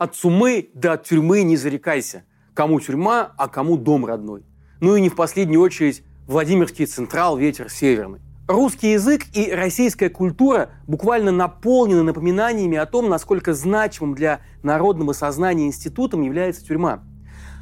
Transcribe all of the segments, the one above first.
От сумы до от тюрьмы не зарекайся. Кому тюрьма, а кому дом родной. Ну и не в последнюю очередь Владимирский Централ, ветер северный. Русский язык и российская культура буквально наполнены напоминаниями о том, насколько значимым для народного сознания институтом является тюрьма.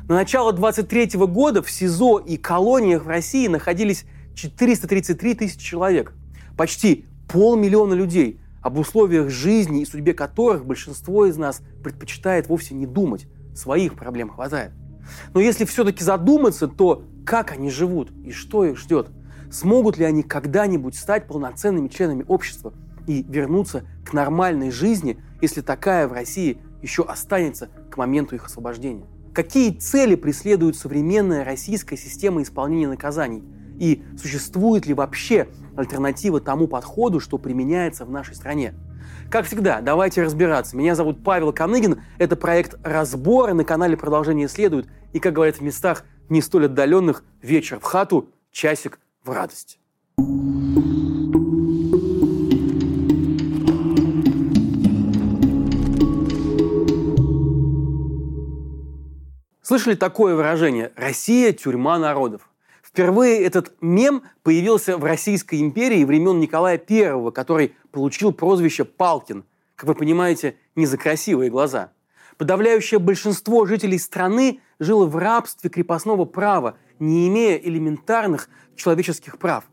На начало 23 года в СИЗО и колониях в России находились 433 тысячи человек. Почти полмиллиона людей, об условиях жизни и судьбе которых большинство из нас предпочитает вовсе не думать. Своих проблем хватает. Но если все-таки задуматься, то как они живут и что их ждет? Смогут ли они когда-нибудь стать полноценными членами общества и вернуться к нормальной жизни, если такая в России еще останется к моменту их освобождения? Какие цели преследует современная российская система исполнения наказаний? И существует ли вообще альтернатива тому подходу, что применяется в нашей стране? Как всегда, давайте разбираться. Меня зовут Павел Коныгин. Это проект «Разборы». На канале продолжение следует. И, как говорят в местах не столь отдаленных, вечер в хату, часик в радость. Слышали такое выражение «Россия – тюрьма народов»? Впервые этот мем появился в Российской империи времен Николая I, который получил прозвище Палкин. Как вы понимаете, не за красивые глаза. Подавляющее большинство жителей страны жило в рабстве крепостного права, не имея элементарных человеческих прав.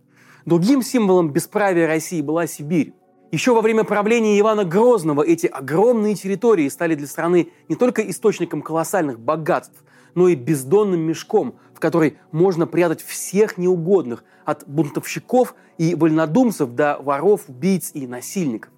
Другим символом бесправия России была Сибирь. Еще во время правления Ивана Грозного эти огромные территории стали для страны не только источником колоссальных богатств, но и бездонным мешком, в который можно прятать всех неугодных, от бунтовщиков и вольнодумцев до воров, убийц и насильников.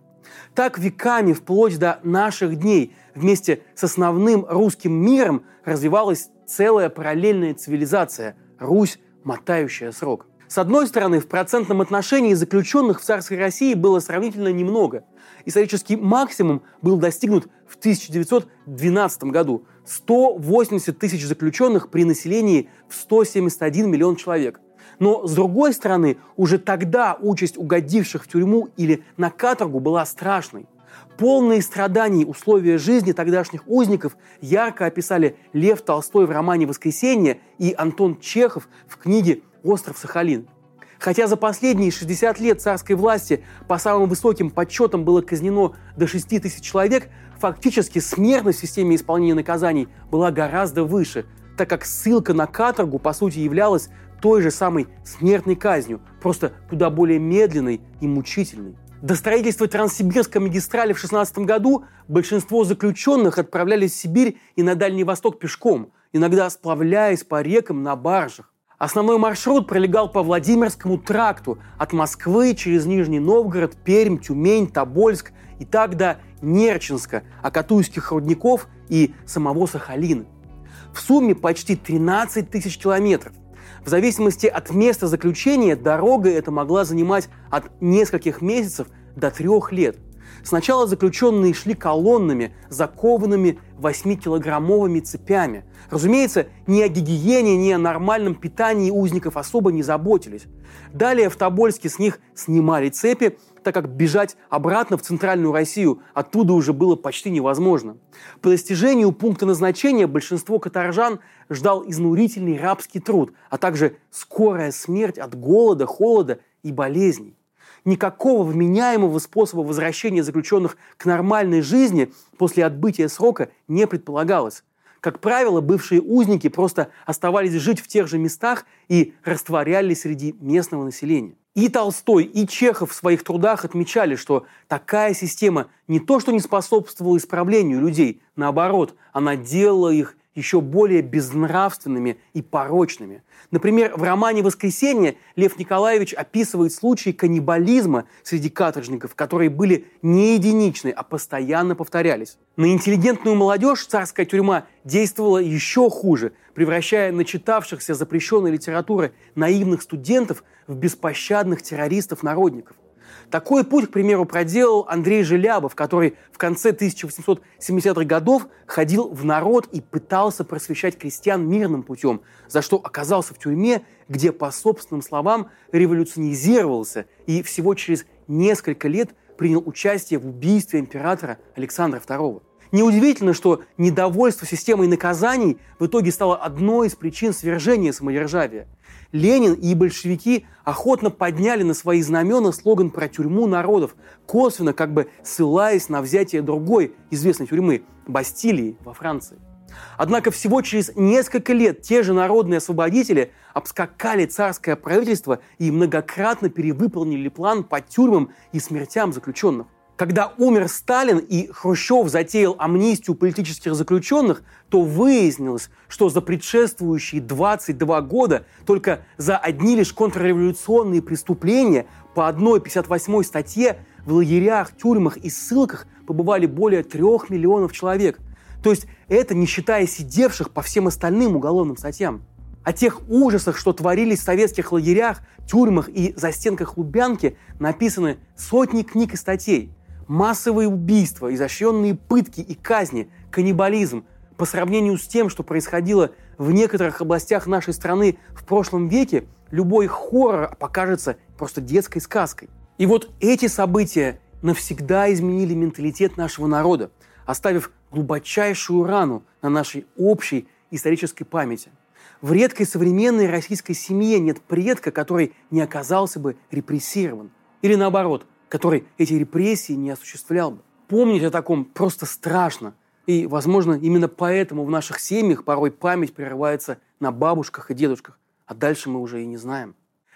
Так веками, вплоть до наших дней, вместе с основным русским миром развивалась целая параллельная цивилизация – Русь, мотающая срок. С одной стороны, в процентном отношении заключенных в царской России было сравнительно немного. Исторический максимум был достигнут в 1912 году – 180 тысяч заключенных при населении в 171 миллион человек. Но, с другой стороны, уже тогда участь угодивших в тюрьму или на каторгу была страшной. Полные страданий условия жизни тогдашних узников ярко описали Лев Толстой в романе «Воскресенье» и Антон Чехов в книге «Остров Сахалин». Хотя за последние 60 лет царской власти по самым высоким подсчетам было казнено до 6 тысяч человек, фактически смертность в системе исполнения наказаний была гораздо выше, так как ссылка на каторгу, по сути, являлась той же самой смертной казнью, просто куда более медленной и мучительной. До строительства Транссибирской магистрали в 16 году большинство заключенных отправлялись в Сибирь и на Дальний Восток пешком, иногда сплавляясь по рекам на баржах. Основной маршрут пролегал по Владимирскому тракту от Москвы через Нижний Новгород, Пермь, Тюмень, Тобольск и так до Нерчинска, Акатуйских рудников и самого Сахалина. В сумме почти 13 тысяч километров. В зависимости от места заключения дорога эта могла занимать от нескольких месяцев до трех лет – Сначала заключенные шли колоннами, закованными 8-килограммовыми цепями. Разумеется, ни о гигиене, ни о нормальном питании узников особо не заботились. Далее в Тобольске с них снимали цепи, так как бежать обратно в центральную Россию оттуда уже было почти невозможно. По достижению пункта назначения большинство каторжан ждал изнурительный рабский труд, а также скорая смерть от голода, холода и болезней никакого вменяемого способа возвращения заключенных к нормальной жизни после отбытия срока не предполагалось. Как правило, бывшие узники просто оставались жить в тех же местах и растворялись среди местного населения. И Толстой, и Чехов в своих трудах отмечали, что такая система не то что не способствовала исправлению людей, наоборот, она делала их еще более безнравственными и порочными. Например, в романе «Воскресенье» Лев Николаевич описывает случаи каннибализма среди каторжников, которые были не единичны, а постоянно повторялись. На интеллигентную молодежь царская тюрьма действовала еще хуже, превращая начитавшихся запрещенной литературы наивных студентов в беспощадных террористов-народников. Такой путь, к примеру, проделал Андрей Желябов, который в конце 1870-х годов ходил в народ и пытался просвещать крестьян мирным путем, за что оказался в тюрьме, где, по собственным словам, революционизировался и всего через несколько лет принял участие в убийстве императора Александра II. Неудивительно, что недовольство системой наказаний в итоге стало одной из причин свержения самодержавия. Ленин и большевики охотно подняли на свои знамена слоган про тюрьму народов, косвенно как бы ссылаясь на взятие другой известной тюрьмы – Бастилии во Франции. Однако всего через несколько лет те же народные освободители обскакали царское правительство и многократно перевыполнили план по тюрьмам и смертям заключенных. Когда умер Сталин и Хрущев затеял амнистию политических заключенных, то выяснилось, что за предшествующие 22 года только за одни лишь контрреволюционные преступления по одной 58 статье в лагерях, тюрьмах и ссылках побывали более трех миллионов человек. То есть это не считая сидевших по всем остальным уголовным статьям. О тех ужасах, что творились в советских лагерях, тюрьмах и застенках Лубянки, написаны сотни книг и статей – массовые убийства, изощренные пытки и казни, каннибализм по сравнению с тем, что происходило в некоторых областях нашей страны в прошлом веке, любой хоррор покажется просто детской сказкой. И вот эти события навсегда изменили менталитет нашего народа, оставив глубочайшую рану на нашей общей исторической памяти. В редкой современной российской семье нет предка, который не оказался бы репрессирован. Или наоборот – который эти репрессии не осуществлял бы. Помнить о таком просто страшно. И, возможно, именно поэтому в наших семьях порой память прерывается на бабушках и дедушках, а дальше мы уже и не знаем.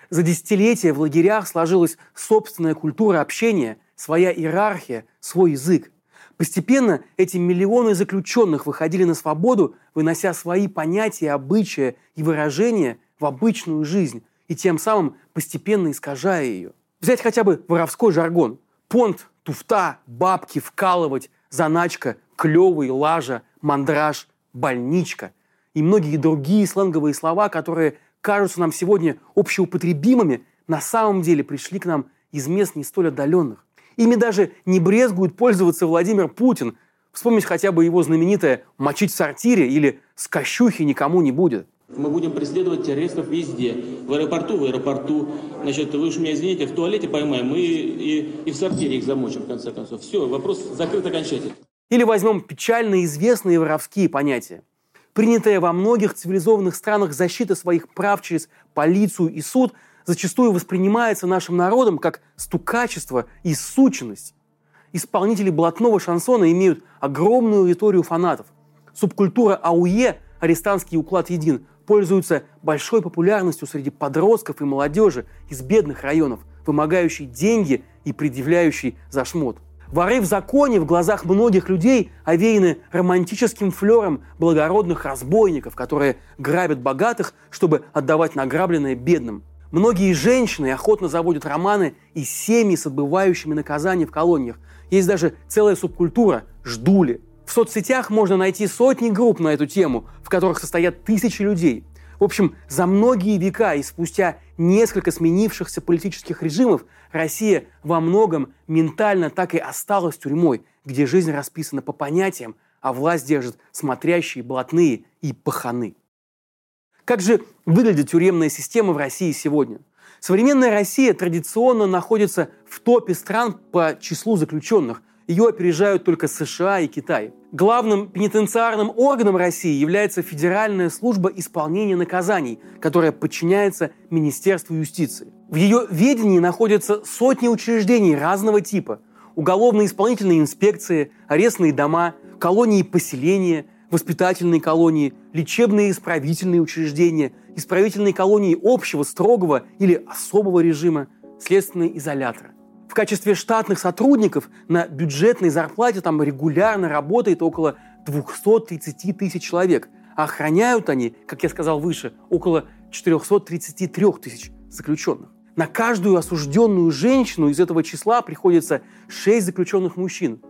За десятилетия в лагерях сложилась собственная культура общения, своя иерархия, свой язык. Постепенно эти миллионы заключенных выходили на свободу, вынося свои понятия, обычаи и выражения в обычную жизнь, и тем самым постепенно искажая ее – Взять хотя бы воровской жаргон. Понт, туфта, бабки, вкалывать, заначка, клевый, лажа, мандраж, больничка и многие другие сленговые слова, которые кажутся нам сегодня общеупотребимыми, на самом деле пришли к нам из мест не столь отдаленных. Ими даже не брезгует пользоваться Владимир Путин. Вспомнить хотя бы его знаменитое «мочить в сортире» или «скощухи никому не будет». Мы будем преследовать террористов везде. В аэропорту, в аэропорту. Значит, вы уж меня извините, в туалете поймаем, мы и, и в сортире их замочим, в конце концов. Все, вопрос закрыт окончательно. Или возьмем печально известные воровские понятия. Принятая во многих цивилизованных странах защита своих прав через полицию и суд зачастую воспринимается нашим народом как стукачество и сученность. Исполнители блатного шансона имеют огромную аудиторию фанатов. Субкультура АУЕ, арестантский уклад един, пользуются большой популярностью среди подростков и молодежи из бедных районов, вымогающей деньги и предъявляющей за шмот. Воры в законе в глазах многих людей овеяны романтическим флером благородных разбойников, которые грабят богатых, чтобы отдавать награбленное бедным. Многие женщины охотно заводят романы и семьи с отбывающими наказания в колониях. Есть даже целая субкультура – ждули – в соцсетях можно найти сотни групп на эту тему, в которых состоят тысячи людей. В общем, за многие века и спустя несколько сменившихся политических режимов Россия во многом ментально так и осталась тюрьмой, где жизнь расписана по понятиям, а власть держит смотрящие, блатные и паханы. Как же выглядит тюремная система в России сегодня? Современная Россия традиционно находится в топе стран по числу заключенных, ее опережают только США и Китай. Главным пенитенциарным органом России является Федеральная служба исполнения наказаний, которая подчиняется Министерству юстиции. В ее ведении находятся сотни учреждений разного типа. Уголовные исполнительные инспекции, арестные дома, колонии поселения, воспитательные колонии, лечебные и исправительные учреждения, исправительные колонии общего, строгого или особого режима, следственные изоляторы в качестве штатных сотрудников на бюджетной зарплате там регулярно работает около 230 тысяч человек. А охраняют они, как я сказал выше, около 433 тысяч заключенных. На каждую осужденную женщину из этого числа приходится 6 заключенных мужчин.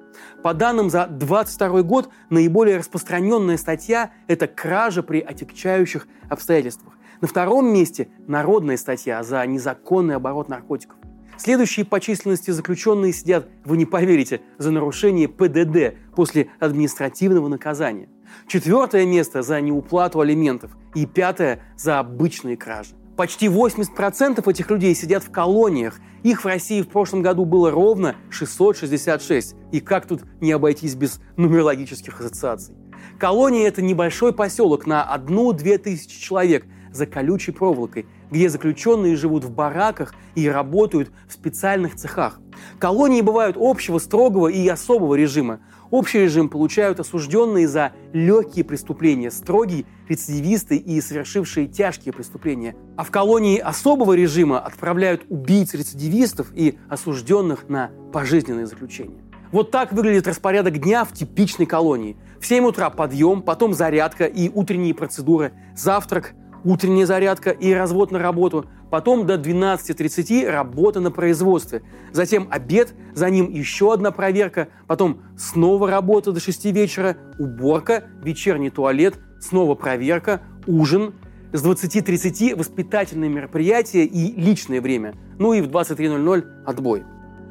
По данным за 22 год, наиболее распространенная статья – это кража при отягчающих обстоятельствах. На втором месте – народная статья за незаконный оборот наркотиков. Следующие по численности заключенные сидят, вы не поверите, за нарушение ПДД после административного наказания. Четвертое место за неуплату алиментов и пятое за обычные кражи. Почти 80% этих людей сидят в колониях. Их в России в прошлом году было ровно 666. И как тут не обойтись без нумерологических ассоциаций? Колония – это небольшой поселок на одну-две тысячи человек за колючей проволокой, где заключенные живут в бараках и работают в специальных цехах. Колонии бывают общего, строгого и особого режима. Общий режим получают осужденные за легкие преступления, строгие рецидивисты и совершившие тяжкие преступления. А в колонии особого режима отправляют убийц-рецидивистов и осужденных на пожизненное заключение. Вот так выглядит распорядок дня в типичной колонии. В 7 утра подъем, потом зарядка и утренние процедуры, завтрак, утренняя зарядка и развод на работу, потом до 12.30 работа на производстве, затем обед, за ним еще одна проверка, потом снова работа до 6 вечера, уборка, вечерний туалет, снова проверка, ужин, с 20.30 воспитательные мероприятия и личное время, ну и в 23.00 отбой.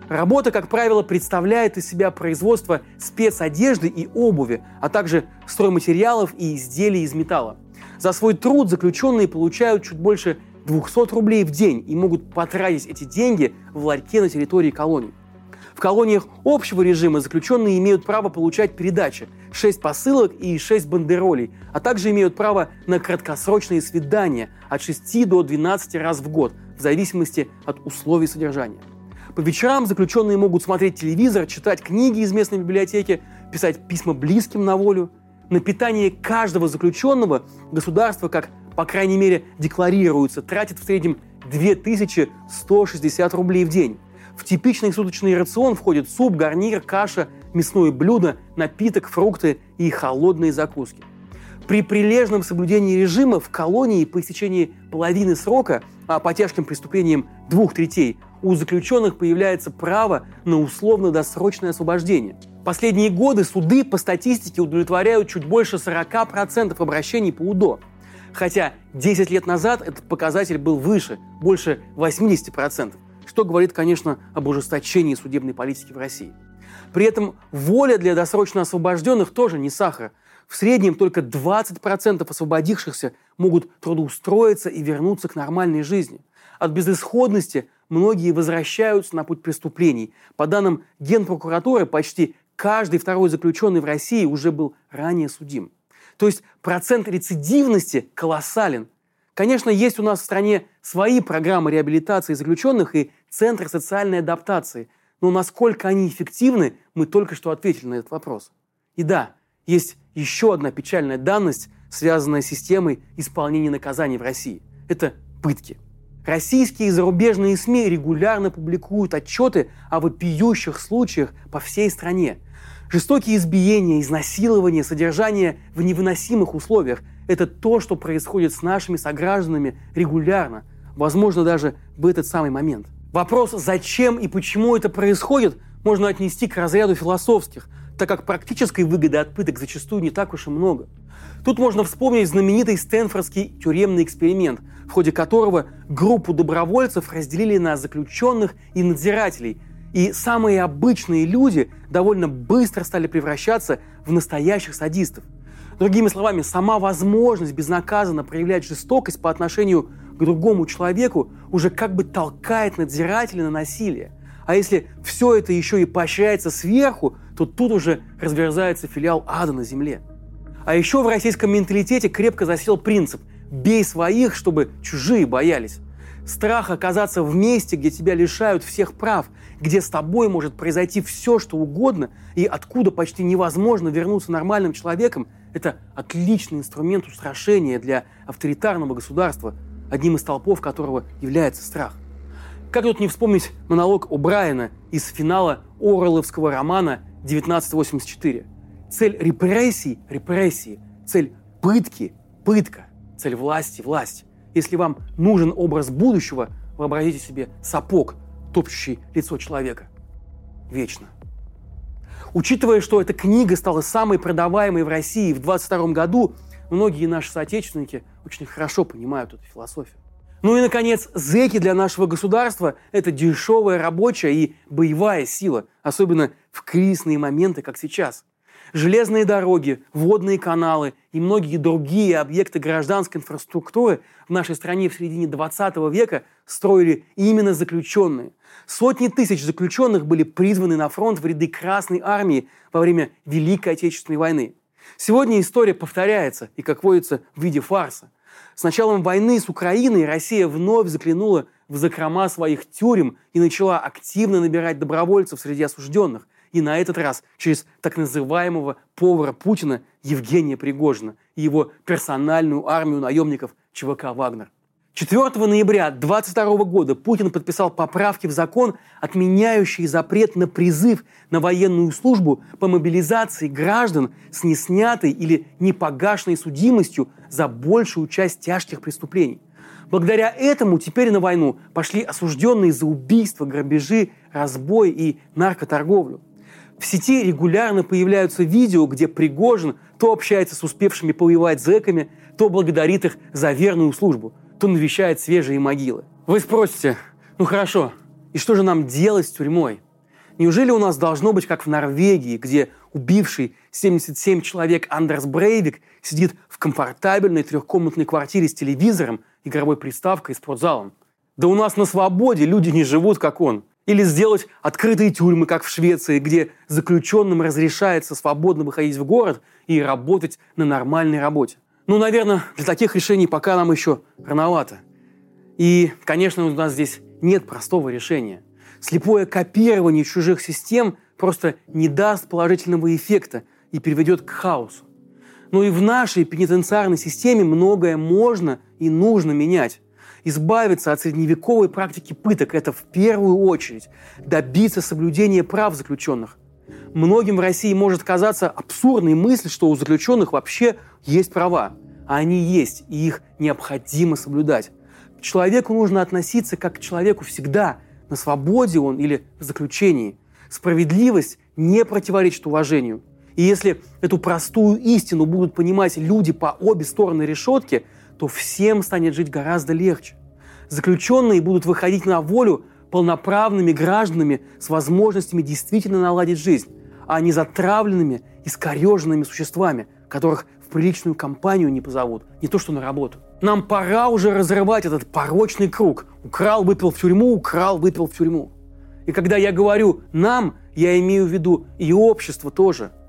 Работа, как правило, представляет из себя производство спецодежды и обуви, а также стройматериалов и изделий из металла. За свой труд заключенные получают чуть больше 200 рублей в день и могут потратить эти деньги в ларьке на территории колонии. В колониях общего режима заключенные имеют право получать передачи, 6 посылок и 6 бандеролей, а также имеют право на краткосрочные свидания от 6 до 12 раз в год, в зависимости от условий содержания. По вечерам заключенные могут смотреть телевизор, читать книги из местной библиотеки, писать письма близким на волю, на питание каждого заключенного государство, как, по крайней мере, декларируется, тратит в среднем 2160 рублей в день. В типичный суточный рацион входит суп, гарнир, каша, мясное блюдо, напиток, фрукты и холодные закуски. При прилежном соблюдении режима в колонии по истечении половины срока, а по тяжким преступлениям двух третей, у заключенных появляется право на условно-досрочное освобождение – Последние годы суды по статистике удовлетворяют чуть больше 40% обращений по УДО. Хотя 10 лет назад этот показатель был выше, больше 80%, что говорит, конечно, об ужесточении судебной политики в России. При этом воля для досрочно освобожденных тоже не сахар. В среднем только 20% освободившихся могут трудоустроиться и вернуться к нормальной жизни. От безысходности многие возвращаются на путь преступлений. По данным Генпрокуратуры, почти каждый второй заключенный в России уже был ранее судим. То есть процент рецидивности колоссален. Конечно, есть у нас в стране свои программы реабилитации заключенных и центры социальной адаптации, но насколько они эффективны, мы только что ответили на этот вопрос. И да, есть еще одна печальная данность, связанная с системой исполнения наказаний в России. Это пытки – Российские и зарубежные СМИ регулярно публикуют отчеты о вопиющих случаях по всей стране. Жестокие избиения, изнасилования, содержание в невыносимых условиях – это то, что происходит с нашими согражданами регулярно, возможно, даже в этот самый момент. Вопрос, зачем и почему это происходит, можно отнести к разряду философских, так как практической выгоды от пыток зачастую не так уж и много. Тут можно вспомнить знаменитый Стэнфордский тюремный эксперимент, в ходе которого группу добровольцев разделили на заключенных и надзирателей. И самые обычные люди довольно быстро стали превращаться в настоящих садистов. Другими словами, сама возможность безнаказанно проявлять жестокость по отношению к другому человеку уже как бы толкает надзирателя на насилие. А если все это еще и поощряется сверху, то тут уже разверзается филиал ада на земле. А еще в российском менталитете крепко засел принцип «бей своих, чтобы чужие боялись». Страх оказаться в месте, где тебя лишают всех прав, где с тобой может произойти все, что угодно, и откуда почти невозможно вернуться нормальным человеком, это отличный инструмент устрашения для авторитарного государства, одним из толпов которого является страх. Как тут не вспомнить монолог О'Брайена из финала Оруэлловского романа «1984»? Цель репрессий – репрессии. Цель пытки – пытка. Цель власти – власть. Если вам нужен образ будущего, вообразите себе сапог, топчущий лицо человека. Вечно. Учитывая, что эта книга стала самой продаваемой в России в 22 году, многие наши соотечественники очень хорошо понимают эту философию. Ну и, наконец, зеки для нашего государства – это дешевая рабочая и боевая сила, особенно в кризисные моменты, как сейчас – Железные дороги, водные каналы и многие другие объекты гражданской инфраструктуры в нашей стране в середине 20 века строили именно заключенные. Сотни тысяч заключенных были призваны на фронт в ряды Красной Армии во время Великой Отечественной войны. Сегодня история повторяется и, как водится, в виде фарса. С началом войны с Украиной Россия вновь заглянула в закрома своих тюрем и начала активно набирать добровольцев среди осужденных. И на этот раз через так называемого повара Путина Евгения Пригожина и его персональную армию наемников ЧВК «Вагнер». 4 ноября 2022 года Путин подписал поправки в закон, отменяющие запрет на призыв на военную службу по мобилизации граждан с неснятой или непогашенной судимостью за большую часть тяжких преступлений. Благодаря этому теперь на войну пошли осужденные за убийства, грабежи, разбой и наркоторговлю. В сети регулярно появляются видео, где Пригожин то общается с успевшими повоевать зэками, то благодарит их за верную службу, то навещает свежие могилы. Вы спросите, ну хорошо, и что же нам делать с тюрьмой? Неужели у нас должно быть, как в Норвегии, где убивший 77 человек Андерс Брейвик сидит в комфортабельной трехкомнатной квартире с телевизором, игровой приставкой и спортзалом? Да у нас на свободе люди не живут, как он. Или сделать открытые тюрьмы, как в Швеции, где заключенным разрешается свободно выходить в город и работать на нормальной работе. Ну, наверное, для таких решений пока нам еще рановато. И, конечно, у нас здесь нет простого решения. Слепое копирование чужих систем просто не даст положительного эффекта и приведет к хаосу. Но и в нашей пенитенциарной системе многое можно и нужно менять избавиться от средневековой практики пыток – это в первую очередь добиться соблюдения прав заключенных. Многим в России может казаться абсурдной мысль, что у заключенных вообще есть права. А они есть, и их необходимо соблюдать. К человеку нужно относиться как к человеку всегда, на свободе он или в заключении. Справедливость не противоречит уважению. И если эту простую истину будут понимать люди по обе стороны решетки – то всем станет жить гораздо легче. Заключенные будут выходить на волю полноправными гражданами с возможностями действительно наладить жизнь, а не затравленными, искореженными существами, которых в приличную компанию не позовут, не то что на работу. Нам пора уже разрывать этот порочный круг. Украл, выпил в тюрьму, украл, выпил в тюрьму. И когда я говорю «нам», я имею в виду и общество тоже –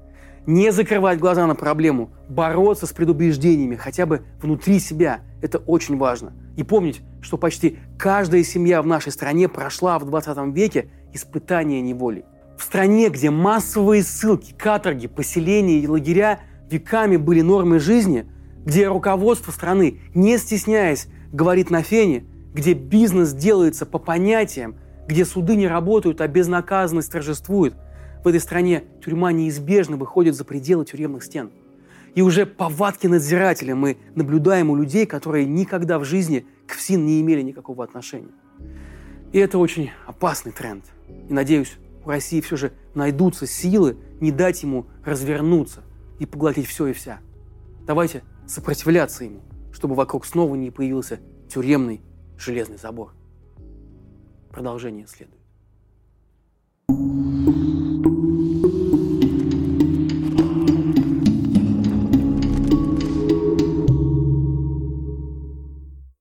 не закрывать глаза на проблему, бороться с предубеждениями хотя бы внутри себя. Это очень важно. И помнить, что почти каждая семья в нашей стране прошла в 20 веке испытание неволи. В стране, где массовые ссылки, каторги, поселения и лагеря веками были нормой жизни, где руководство страны, не стесняясь, говорит на фене, где бизнес делается по понятиям, где суды не работают, а безнаказанность торжествует – в этой стране тюрьма неизбежно выходит за пределы тюремных стен. И уже повадки надзирателя мы наблюдаем у людей, которые никогда в жизни к ФСИН не имели никакого отношения. И это очень опасный тренд. И надеюсь, у России все же найдутся силы не дать ему развернуться и поглотить все и вся. Давайте сопротивляться ему, чтобы вокруг снова не появился тюремный железный забор. Продолжение следует.